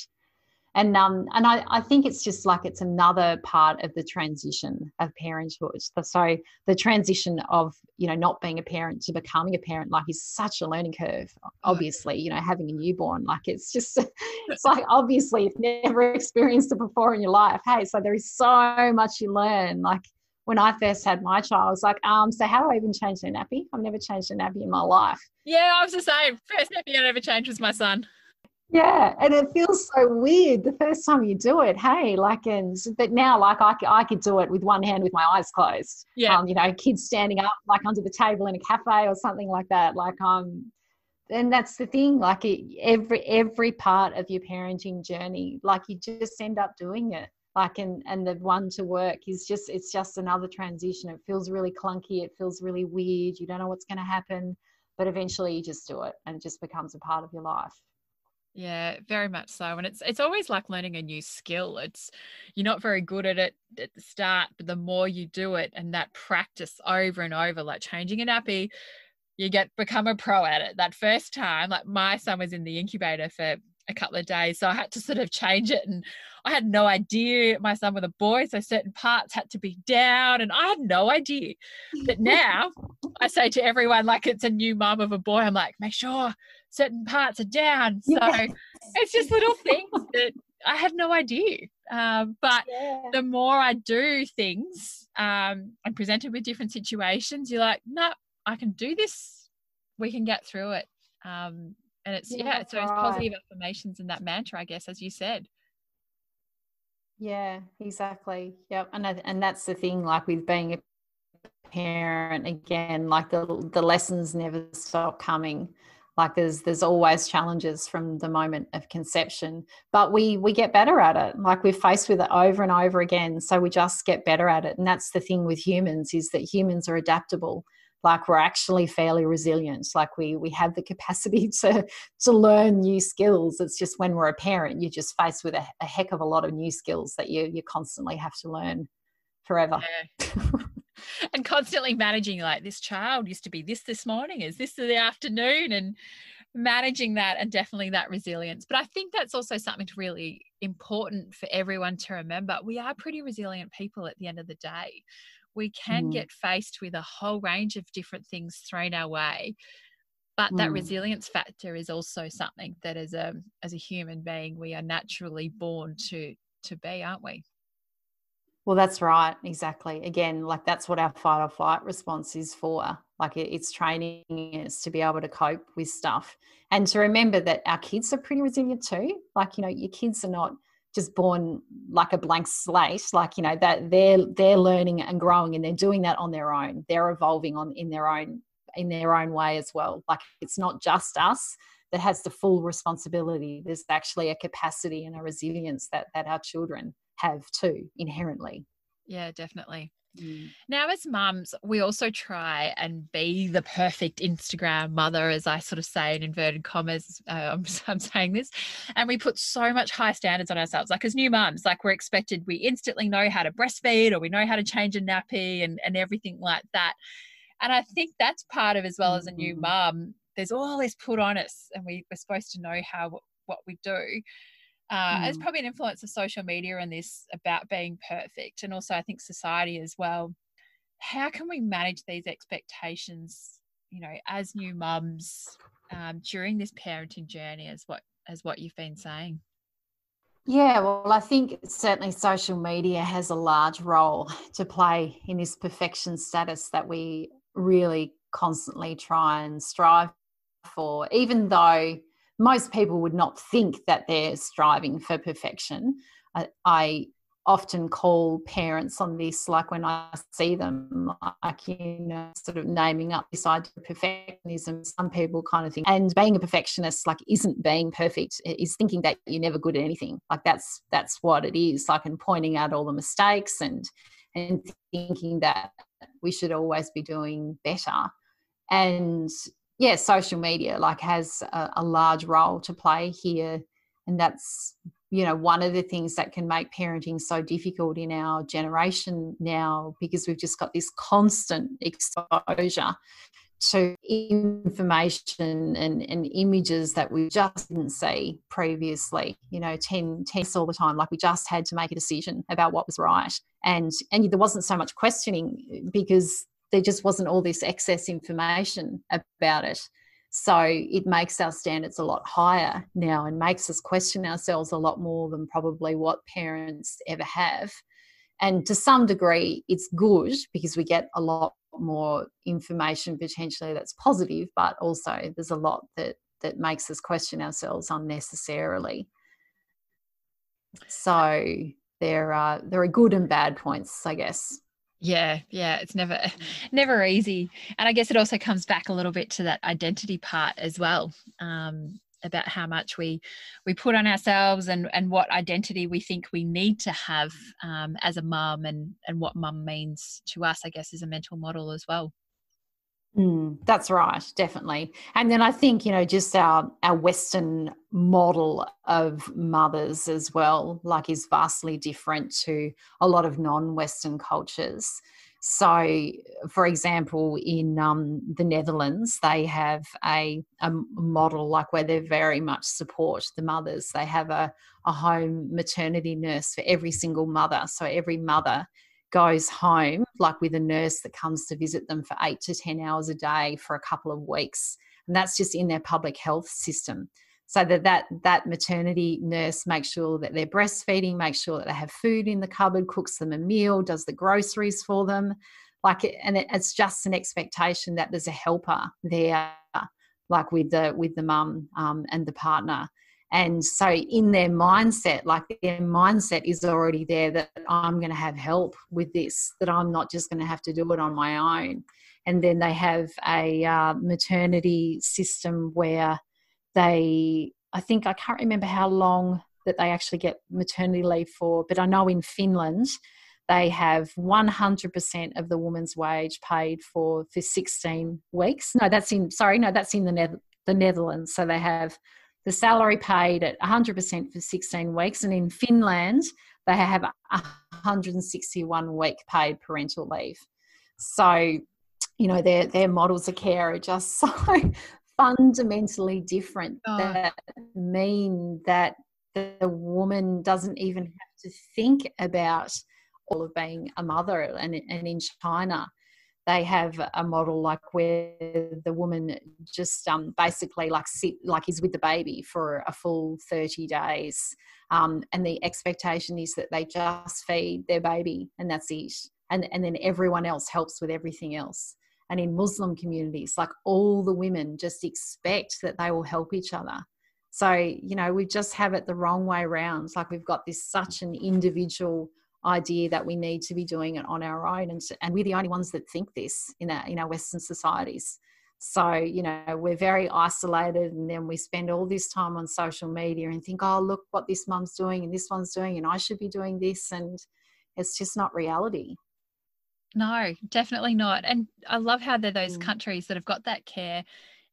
and um and I, I think it's just like it's another part of the transition of parenthood so the transition of you know not being a parent to becoming a parent like is such a learning curve obviously you know having a newborn like it's just it's like obviously you've never experienced it before in your life hey so there is so much you learn like when I first had my child, I was like, um, so how do I even change a nappy? I've never changed a nappy in my life. Yeah, I was the same. First nappy I ever changed was my son. Yeah, and it feels so weird the first time you do it. Hey, like, and but now, like, I, I could do it with one hand with my eyes closed. Yeah, um, you know, kids standing up like under the table in a cafe or something like that. Like, um, and that's the thing. Like, it, every every part of your parenting journey, like, you just end up doing it. Like, and and the one to work is just it's just another transition. It feels really clunky. It feels really weird. You don't know what's going to happen, but eventually you just do it, and it just becomes a part of your life. Yeah, very much so. And it's it's always like learning a new skill. It's you're not very good at it at the start, but the more you do it and that practice over and over, like changing a nappy, you get become a pro at it. That first time, like my son was in the incubator for a couple of days. So I had to sort of change it and I had no idea my son was a boy. So certain parts had to be down and I had no idea. But now I say to everyone, like it's a new mom of a boy, I'm like, make sure certain parts are down. So yeah. it's just little things that I had no idea. Um, but yeah. the more I do things um, and presented with different situations, you're like, no, I can do this. We can get through it. Um, and it's yeah, yeah so it's right. positive affirmations and that mantra i guess as you said yeah exactly yep and and that's the thing like with being a parent again like the the lessons never stop coming like there's there's always challenges from the moment of conception but we we get better at it. Like we're faced with it over and over again so we just get better at it. And that's the thing with humans is that humans are adaptable. Like we're actually fairly resilient. Like we we have the capacity to to learn new skills. It's just when we're a parent you're just faced with a, a heck of a lot of new skills that you you constantly have to learn forever. Yeah. and constantly managing like this child used to be this this morning is this the afternoon and managing that and definitely that resilience but i think that's also something really important for everyone to remember we are pretty resilient people at the end of the day we can mm. get faced with a whole range of different things thrown our way but mm. that resilience factor is also something that as a as a human being we are naturally born to to be aren't we well that's right exactly again like that's what our fight or flight response is for like it's training us to be able to cope with stuff and to remember that our kids are pretty resilient too like you know your kids are not just born like a blank slate like you know that they're they're learning and growing and they're doing that on their own they're evolving on in their own in their own way as well like it's not just us that has the full responsibility there's actually a capacity and a resilience that that our children have too inherently yeah definitely Mm. Now, as mums, we also try and be the perfect Instagram mother, as I sort of say in inverted commas. Uh, I'm, I'm, saying this, and we put so much high standards on ourselves. Like as new mums, like we're expected, we instantly know how to breastfeed or we know how to change a nappy and and everything like that. And I think that's part of as well as a new mm. mum. There's all this put on us, and we, we're supposed to know how what we do uh, mm. It's probably an influence of social media and this about being perfect, and also I think society as well. How can we manage these expectations, you know, as new mums um, during this parenting journey, as what as what you've been saying? Yeah, well, I think certainly social media has a large role to play in this perfection status that we really constantly try and strive for, even though most people would not think that they're striving for perfection. I, I often call parents on this, like when I see them, like, you know, sort of naming up this idea of perfectionism. Some people kind of think, and being a perfectionist, like, isn't being perfect, is thinking that you're never good at anything. Like, that's that's what it is, like, and pointing out all the mistakes and and thinking that we should always be doing better. And yeah, social media like has a, a large role to play here. And that's you know one of the things that can make parenting so difficult in our generation now because we've just got this constant exposure to information and, and images that we just didn't see previously you know 10 tests all the time like we just had to make a decision about what was right and and there wasn't so much questioning because there just wasn't all this excess information about it so it makes our standards a lot higher now and makes us question ourselves a lot more than probably what parents ever have. And to some degree, it's good because we get a lot more information potentially that's positive, but also there's a lot that that makes us question ourselves unnecessarily. So there are there are good and bad points, I guess. Yeah, yeah, it's never never easy. And I guess it also comes back a little bit to that identity part as well. Um, about how much we we put on ourselves and and what identity we think we need to have um, as a mum and and what mum means to us i guess is a mental model as well Mm, that's right, definitely. And then I think you know just our our Western model of mothers as well, like is vastly different to a lot of non-Western cultures. So, for example, in um, the Netherlands, they have a, a model like where they very much support the mothers. They have a, a home maternity nurse for every single mother. So every mother goes home, like with a nurse that comes to visit them for eight to 10 hours a day for a couple of weeks. And that's just in their public health system. So that, that that maternity nurse makes sure that they're breastfeeding, makes sure that they have food in the cupboard, cooks them a meal, does the groceries for them. Like and it's just an expectation that there's a helper there, like with the with the mum um, and the partner and so in their mindset like their mindset is already there that i'm going to have help with this that i'm not just going to have to do it on my own. And then they have a uh, maternity system where they i think i can't remember how long that they actually get maternity leave for but i know in finland they have 100% of the woman's wage paid for for 16 weeks. No that's in sorry no that's in the, ne- the netherlands. So they have the salary paid at 100% for 16 weeks. And in Finland, they have 161 week paid parental leave. So, you know, their, their models of care are just so fundamentally different oh. that mean that the woman doesn't even have to think about all of being a mother. And, and in China, they have a model like where the woman just um, basically like sit like is with the baby for a full 30 days um, and the expectation is that they just feed their baby and that's it. And, and then everyone else helps with everything else. And in muslim communities like all the women just expect that they will help each other. So you know we just have it the wrong way around like we've got this such an individual idea that we need to be doing it on our own and, and we're the only ones that think this in our in our western societies so you know we're very isolated and then we spend all this time on social media and think oh look what this mum's doing and this one's doing and i should be doing this and it's just not reality no definitely not and i love how they're those mm. countries that have got that care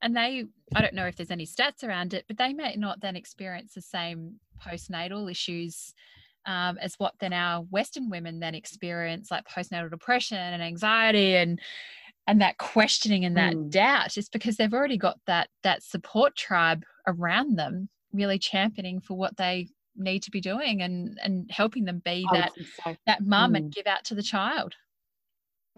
and they i don't know if there's any stats around it but they may not then experience the same postnatal issues um, as what then our Western women then experience, like postnatal depression and anxiety and and that questioning and that mm. doubt is because they've already got that that support tribe around them really championing for what they need to be doing and and helping them be that so. that mum mm. and give out to the child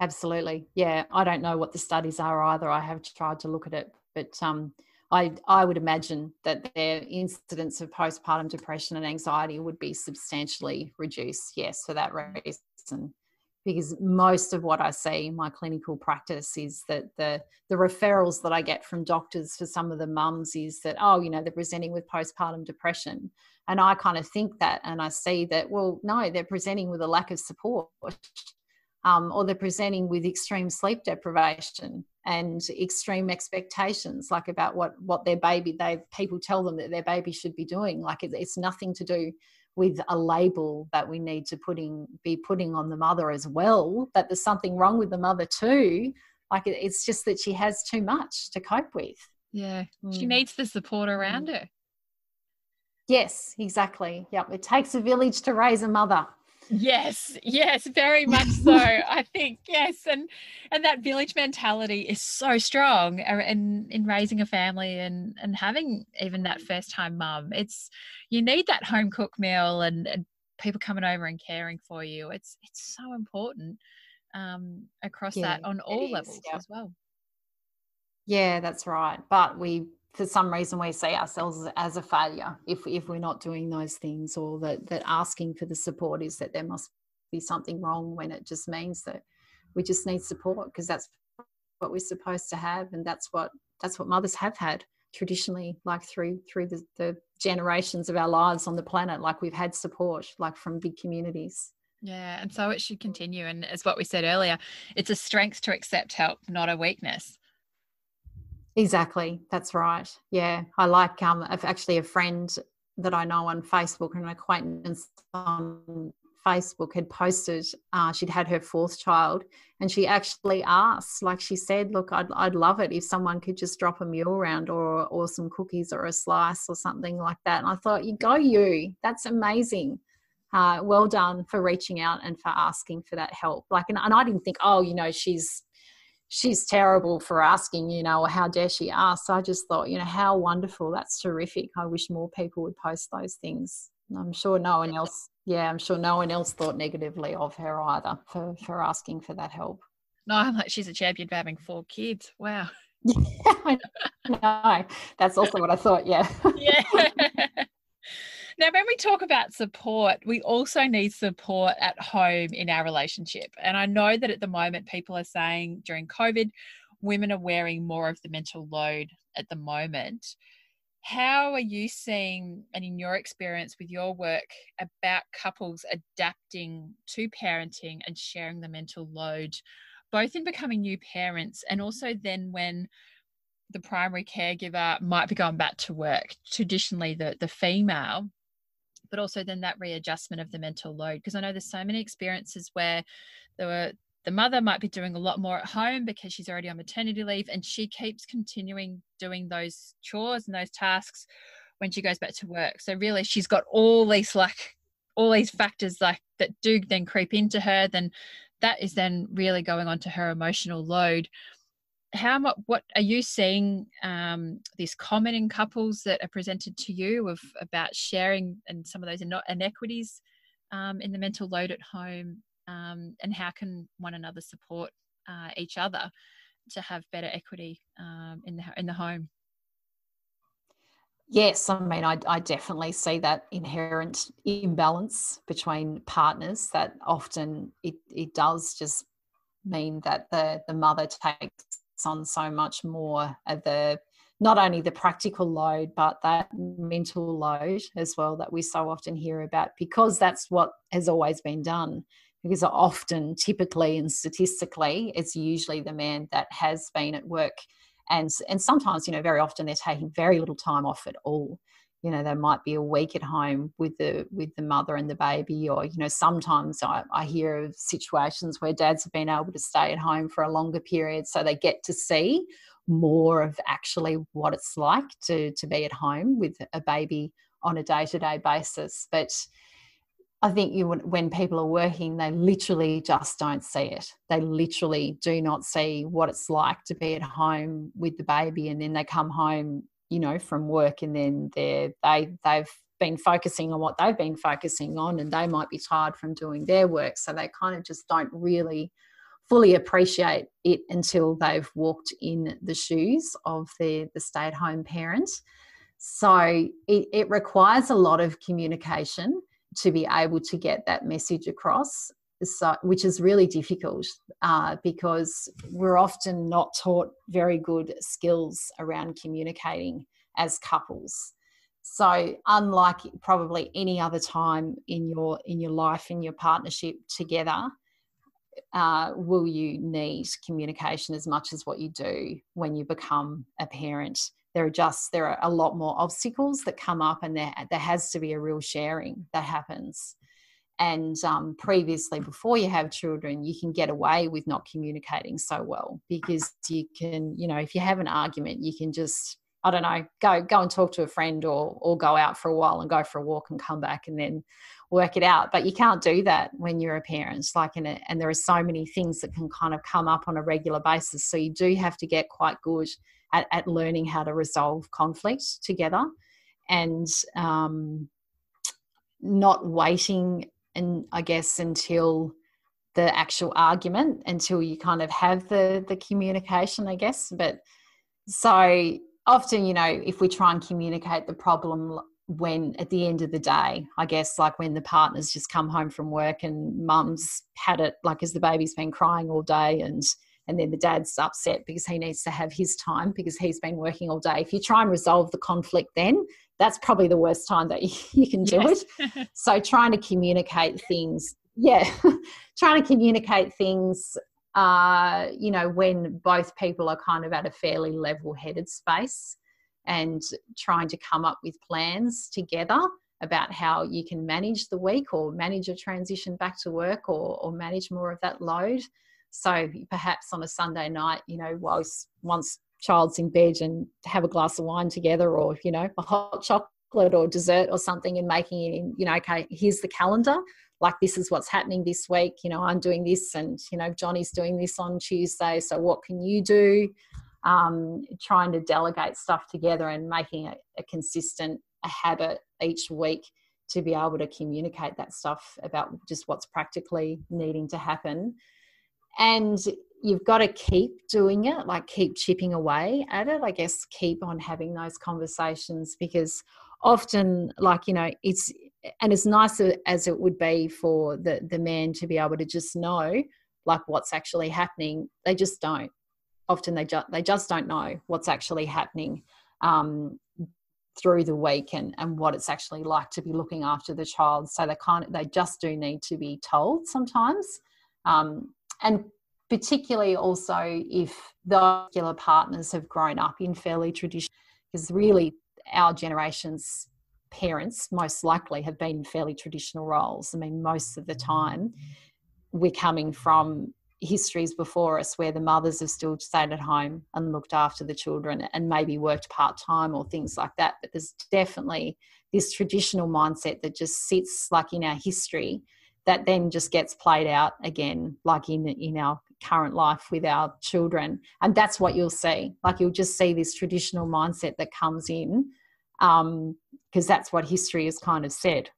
absolutely yeah i don't know what the studies are either i have tried to look at it but um I, I would imagine that their incidence of postpartum depression and anxiety would be substantially reduced, yes, for that reason. Because most of what I see in my clinical practice is that the, the referrals that I get from doctors for some of the mums is that, oh, you know, they're presenting with postpartum depression. and i kind of think that and i see that well no they're presenting with a lack of support um, or they're presenting with extreme sleep deprivation and extreme expectations like about what what their baby they people tell them that their baby should be doing. Like it, it's nothing to do with a label that we need to putting be putting on the mother as well that there's something wrong with the mother too. Like it, it's just that she has too much to cope with. Yeah mm. she needs the support around mm. her. Yes exactly. Yep it takes a village to raise a mother Yes, yes, very much so. I think yes, and and that village mentality is so strong in in raising a family and and having even that first time mum. It's you need that home cooked meal and, and people coming over and caring for you. It's it's so important um, across yeah, that on all levels yeah. as well. Yeah, that's right. But we for some reason we see ourselves as a failure if if we're not doing those things or that that asking for the support is that there must be something wrong when it just means that we just need support because that's what we're supposed to have and that's what that's what mothers have had traditionally like through through the, the generations of our lives on the planet. Like we've had support like from big communities. Yeah and so it should continue. And as what we said earlier it's a strength to accept help not a weakness Exactly. That's right. Yeah. I like um actually a friend that I know on Facebook, and an acquaintance on Facebook had posted uh, she'd had her fourth child and she actually asked, like she said, look, I'd, I'd love it if someone could just drop a meal around or, or some cookies or a slice or something like that. And I thought, you go, you, that's amazing. Uh, well done for reaching out and for asking for that help. Like, and, and I didn't think, oh, you know, she's she's terrible for asking, you know, or how dare she ask. So I just thought, you know, how wonderful. That's terrific. I wish more people would post those things. I'm sure no one else, yeah, I'm sure no one else thought negatively of her either for, for asking for that help. No, I'm like, she's a champion for having four kids. Wow. Yeah, I know. That's also what I thought. Yeah. yeah. Now, when we talk about support, we also need support at home in our relationship. And I know that at the moment, people are saying during COVID, women are wearing more of the mental load at the moment. How are you seeing, and in your experience with your work, about couples adapting to parenting and sharing the mental load, both in becoming new parents and also then when the primary caregiver might be going back to work, traditionally the, the female, but also then that readjustment of the mental load. Because I know there's so many experiences where there were the mother might be doing a lot more at home because she's already on maternity leave and she keeps continuing doing those chores and those tasks when she goes back to work. So really she's got all these like all these factors like that do then creep into her, then that is then really going on to her emotional load how much what are you seeing um, this common in couples that are presented to you of about sharing and some of those inequities um, in the mental load at home um, and how can one another support uh, each other to have better equity um, in the in the home? Yes, I mean, I, I, definitely see that inherent imbalance between partners that often it, it does just mean that the, the mother takes on so much more of the not only the practical load but that mental load as well that we so often hear about because that's what has always been done. Because often typically and statistically it's usually the man that has been at work. And and sometimes you know very often they're taking very little time off at all you know they might be a week at home with the with the mother and the baby or you know sometimes I, I hear of situations where dads have been able to stay at home for a longer period so they get to see more of actually what it's like to to be at home with a baby on a day-to-day basis but I think you when people are working, they literally just don't see it. They literally do not see what it's like to be at home with the baby, and then they come home you know from work and then they're they they've been focusing on what they've been focusing on and they might be tired from doing their work. So they kind of just don't really fully appreciate it until they've walked in the shoes of the the stay-at-home parent. So it, it requires a lot of communication to be able to get that message across so, which is really difficult uh, because we're often not taught very good skills around communicating as couples. so unlike probably any other time in your in your life in your partnership together uh, will you need communication as much as what you do when you become a parent there are just there are a lot more obstacles that come up and there there has to be a real sharing that happens and um, previously before you have children you can get away with not communicating so well because you can you know if you have an argument you can just i don't know go go and talk to a friend or or go out for a while and go for a walk and come back and then work it out. But you can't do that when you're a parent like in and there are so many things that can kind of come up on a regular basis. So you do have to get quite good at, at learning how to resolve conflict together and um, not waiting and I guess until the actual argument until you kind of have the the communication I guess. But so often you know if we try and communicate the problem when at the end of the day I guess like when the partners just come home from work and mum's had it like as the baby's been crying all day and and then the dad's upset because he needs to have his time because he's been working all day. If you try and resolve the conflict then, that's probably the worst time that you, can do yes. it. so trying to communicate things, yeah, trying to communicate things, uh, you know, when both people are kind of at a fairly level-headed space, and trying to come up with plans together about how you can manage the week or manage a transition back to work or, or manage more of that load. So perhaps on a Sunday night, you know, whilst once child's in bed and have a glass of wine together or you know a hot chocolate or dessert or something and making it in you know okay here's the calendar like this is what's happening this week you know i'm doing this and you know johnny's doing this on tuesday so what can you do? Um, trying to delegate stuff together and making a, a consistent a habit each week to be able to communicate that stuff about just what's practically needing to happen and you've got to keep doing it, like keep chipping away at it. I guess keep on having those conversations because often, like, you know, it's, and as nice as it would be for the, the man to be able to just know, like, what's actually happening, they just don't. Often they just, they just don't know what's actually happening. Um, through the week and, and what it's actually like to be looking after the child. So they kind they just do need to be told sometimes. Um, and particularly also if the particular partners have grown up in fairly traditional, because really our generation's parents most likely have been fairly traditional roles. I mean, most of the time we're coming from histories before us where the mothers have still stayed at home and looked after the children and maybe worked part time or things like that. But there's definitely this traditional mindset that just sits like in our history that then just gets played out again like in in our current life with our children. And that's what you'll see. Like you'll just see this traditional mindset that comes in because um, that's what history has kind of said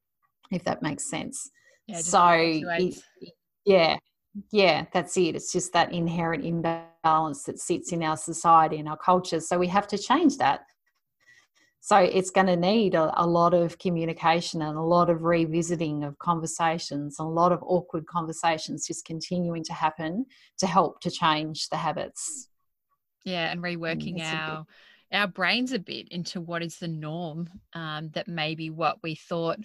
if that makes sense. Yeah, so it, yeah yeah that's it. It's just that inherent imbalance that sits in our society and our culture. So we have to change that so it's going to need a, a, lot of communication and a lot of revisiting of conversations, a lot of awkward conversations just continuing to happen to help to change the habits. Yeah, and reworking our our brains a bit into what is the norm um, that maybe what we thought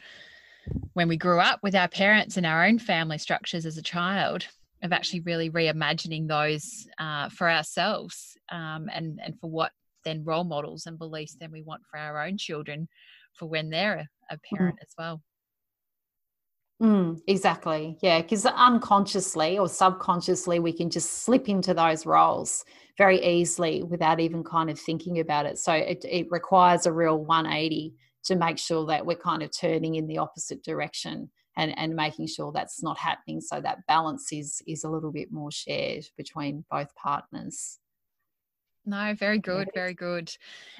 when we grew up with our parents and our own family structures as a child of actually really reimagining those uh, for ourselves um, and and for what then role models and beliefs than we want for our own children for when they're a, mm. parent mm. as well. Mm, exactly. Yeah. Because unconsciously or subconsciously, we can just slip into those roles very easily without even kind of thinking about it. So it, it requires a real 180 to make sure that we're kind of turning in the opposite direction and, and making sure that's not happening. So that balance is, is a little bit more shared between both partners. No, very good, very good.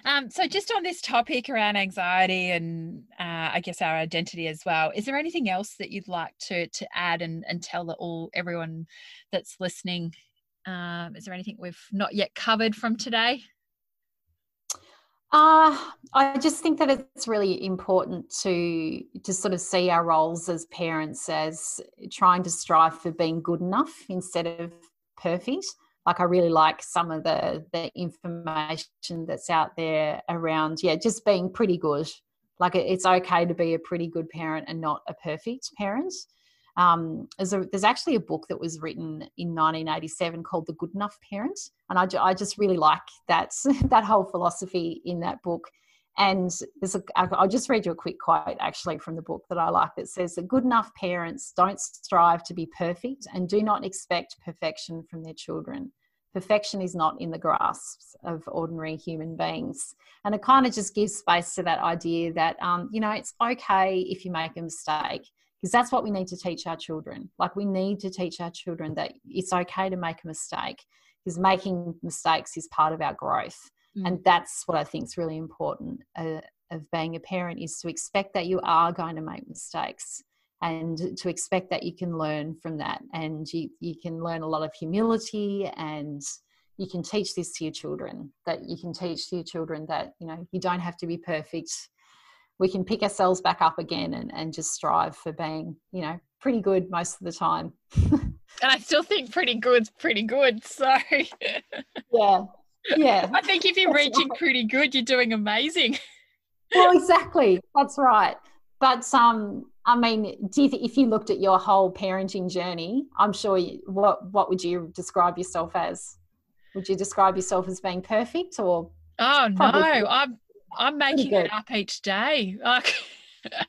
Um, so, just on this topic around anxiety and uh, I guess our identity as well, is there anything else that you'd like to to add and, and tell all everyone that's listening? Um, is there anything we've not yet covered from today? Uh, I just think that it's really important to to sort of see our roles as parents as trying to strive for being good enough instead of perfect like I really like some of the the information that's out there around yeah just being pretty good Like it's okay to be a pretty good parent and not a perfect parent. Um, there's, a, there's, actually a book that was written in 1987 called The Good Enough Parent, and I, I just really like that that whole philosophy in that book. And there's a, I'll just read you a quick quote actually from the book that I like that says that good enough parents don't strive to be perfect and do not expect perfection from their children. Perfection is not in the grasps of ordinary human beings. And it kind of just gives space to that idea that, um, you know, it's okay if you make a mistake because that's what we need to teach our children. Like we need to teach our children that it's okay to make a mistake because making mistakes is part of our growth. Mm. And that's what I think is really important uh, of being a parent is to expect that you are going to make mistakes and to expect that you can learn from that. And you, you can learn a lot of humility and you can teach this to your children that you can teach to your children that you know you don't have to be perfect. We can pick ourselves back up again and, and just strive for being you know pretty good most of the time. And i still think pretty good's pretty good so. Yeah yeah. I think if you're reaching right. pretty good you're doing amazing. Well exactly. That's right. But um i mean do you th- if you looked at your whole parenting journey i'm sure you, what what would you describe yourself as? Would you describe yourself as being perfect or oh no. i'm i'm making it up each day. Like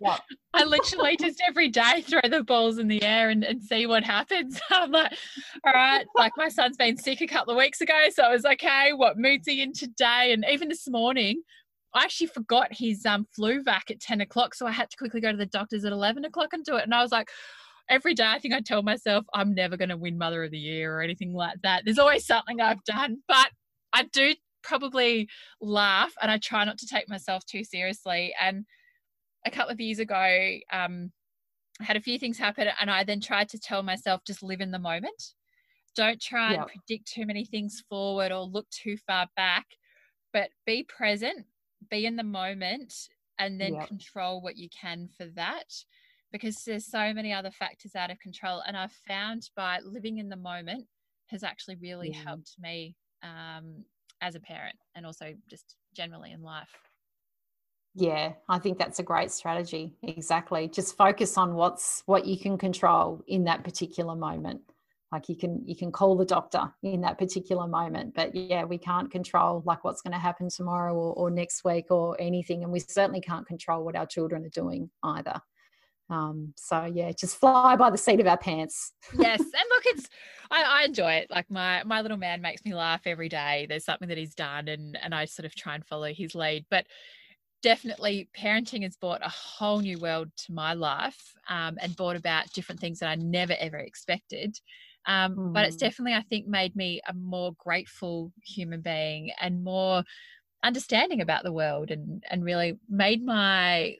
yeah. I literally just every day throw the balls in the air and, and see what happens. I'm like, all right, like my son's been sick a couple of weeks ago. So I was okay, what mood's he in today? And even this morning, I actually forgot his um, flu vac at 10 o'clock. So I had to quickly go to the doctor's at 11 o'clock and do it. And I was like, every day I think I tell myself I'm never going to win Mother of the Year or anything like that. There's always something I've done. But I do probably laugh and I try not to take myself too seriously. And a couple of years ago, um, I had a few things happen, and I then tried to tell myself just live in the moment. Don't try and predict too many things forward or look too far back, but be present, be in the moment, and then control what you can for that because there's so many other factors out of control. And I've found by living in the moment has actually really yeah. helped me um, as a parent and also just generally in life. Yeah, I think that's a great strategy. Exactly. Just focus on what's what you can control in that particular moment. Like you can you can call the doctor in that particular moment, but yeah, we can't control like what's going to happen tomorrow or, or next week or anything, and we certainly can't control what our children are doing either. Um, so yeah, just fly by the seat of our pants. yes, and look, it's I, I, enjoy it. Like my my little man makes me laugh every day. There's something that he's done, and and I sort of try and follow his lead. But definitely parenting has brought a whole new world to my life um, and brought about different things that I never ever expected. Um, mm. But it's mm. definitely, I think, made me a more grateful human being and more understanding about the world and and really made my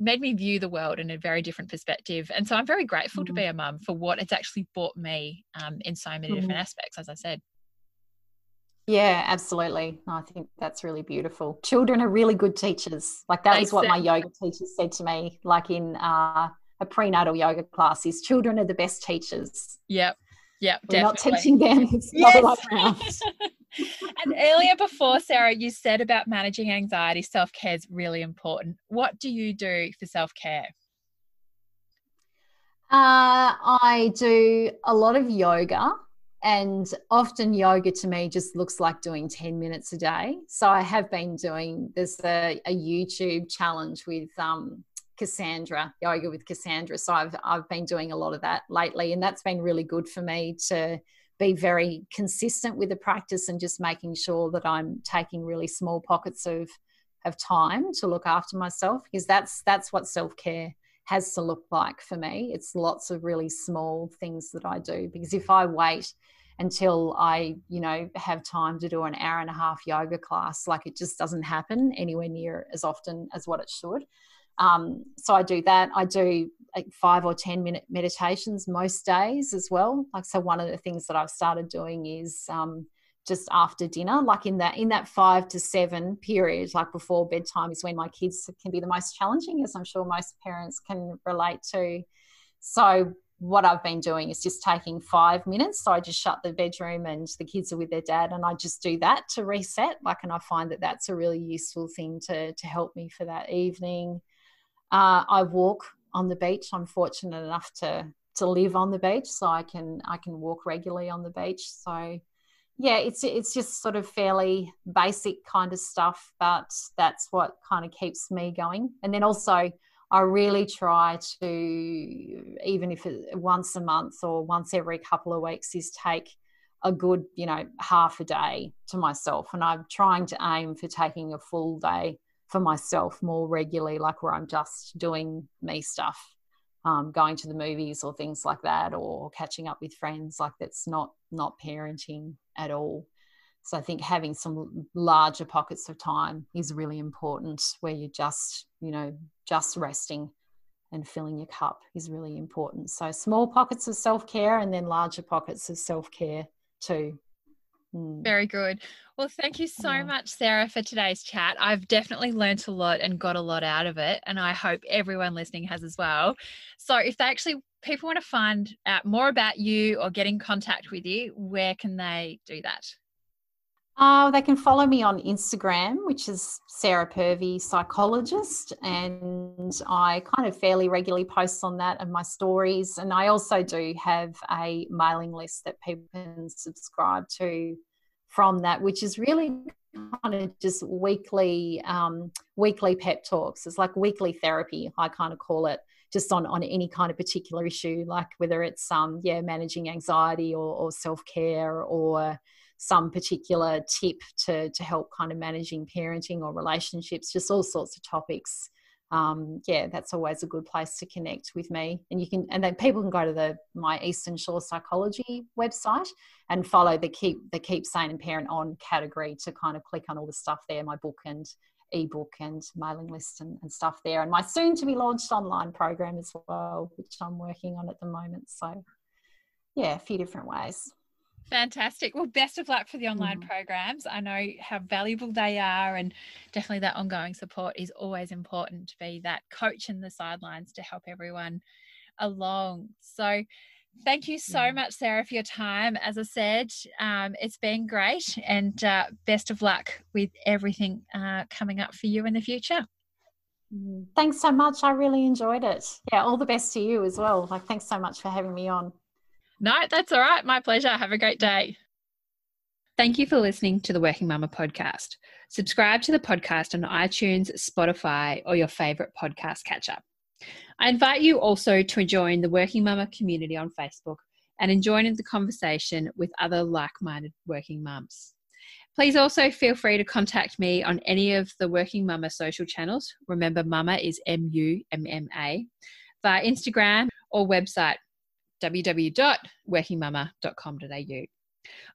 made me view the world in a very different perspective and so i'm very grateful mm. to be mm. a mum for what it's actually brought me um, in so many mm. different aspects as i said yeah, absolutely. I think that's really beautiful. Children are really good teachers. Like that is what my yoga teacher said to me, like in uh, a prenatal yoga class, is children are the best teachers. Yep. Yep. We're definitely. not teaching them. It's yes. not and earlier before, Sarah, you said about managing anxiety, self care is really important. What do you do for self care? Uh, I do a lot of yoga and often yoga to me just looks like doing 10 minutes a day. So i have been doing there's a, a youtube challenge with um, Kassandra yoga with Kassandra. So I've, I've been doing a lot of that lately and that's been really good for me to be very consistent with the practice and just making sure that i'm taking really small pockets of of time to look after myself because that's that's what self-care has to look like for me. It's lots of really small things that I do because if I wait until I, you know, have time to do an hour and a half yoga class, like it just doesn't happen anywhere near as often as what it should. Um, so I do that. I do like five or 10 minute meditations most days as well. Like, so one of the things that I've started doing is, um, just after dinner like in that in that five to seven period like before bedtime is when my kids can be the most challenging as i'm sure most parents can relate to so what i've been doing is just taking five minutes so i just shut the bedroom and the kids are with their dad and i just do that to reset like and i find that that's a really useful thing to to help me for that evening Uh, I walk on the beach. I'm fortunate enough to to live on the beach, so I can I can walk regularly on the beach. So yeah, it's it's just sort of fairly basic kind of stuff, but that's what kind of keeps me going. And then also, I really try to, even if it, once a month or once every couple of weeks, is take a good, you know, half a day to myself. And I'm trying to aim for taking a full day for myself more regularly, like where I'm just doing me stuff um, going to the movies or things like that or catching up with friends like that's not not parenting at all so i think having some larger pockets of time is really important where you're just you know just resting and filling your cup is really important so small pockets of self-care and then larger pockets of self-care too. Mm. Very good. Well, thank you so much, Sarah, for today's chat. I've definitely learnt a lot and got a lot out of it, and I hope everyone listening has as well. So, if they actually people want to find out more about you or get in contact with you, where can they do that? Uh, they can follow me on Instagram, which is Sarah Purvey Psychologist, and I kind of fairly regularly post on that and my stories. And I also do have a mailing list that people can subscribe to from that, which is really kind of just weekly um, weekly pep talks. It's like weekly therapy, I kind of call it, just on on any kind of particular issue, like whether it's um yeah managing anxiety or, or self care or some particular tip to, to help kind of managing parenting or relationships, just all sorts of topics. Um, yeah, that's always a good place to connect with me. And you can, and then people can go to the my Eastern Shore Psychology website and follow the keep the keep sane and parent on category to kind of click on all the stuff there, my book and ebook and mailing list and, and stuff there, and my soon to be launched online program as well, which I'm working on at the moment. So, yeah, a few different ways. Fantastic. Well, best of luck for the online mm. programs. I know how valuable they are, and definitely that ongoing support is always important to be that coach in the sidelines to help everyone along. So, thank you so mm. much, Sarah, for your time. As I said, um, it's been great, and uh, best of luck with everything uh, coming up for you in the future. Mm. Thanks so much. I really enjoyed it. Yeah, all the best to you as well. Like, thanks so much for having me on. No, that's all right. My pleasure. Have a great day. Thank you for listening to the Working Mumma podcast. Subscribe to the podcast on iTunes, Spotify, or your favorite podcast catcher. I invite you also to join the Working Mumma community on Facebook and join in the conversation with other like minded working mums. Please also feel free to contact me on any of the Working Mumma social channels. Remember, Mumma is M U M M A, via Instagram or website www.workingmumma.com.au.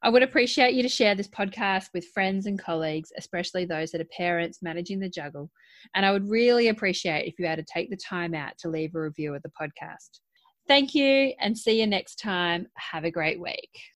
I would appreciate you to share this podcast with friends and colleagues, especially those that are parents managing the juggle. And I would really appreciate if you had to take the time out to leave a review of the podcast. Thank you and see you next time. Have a great week.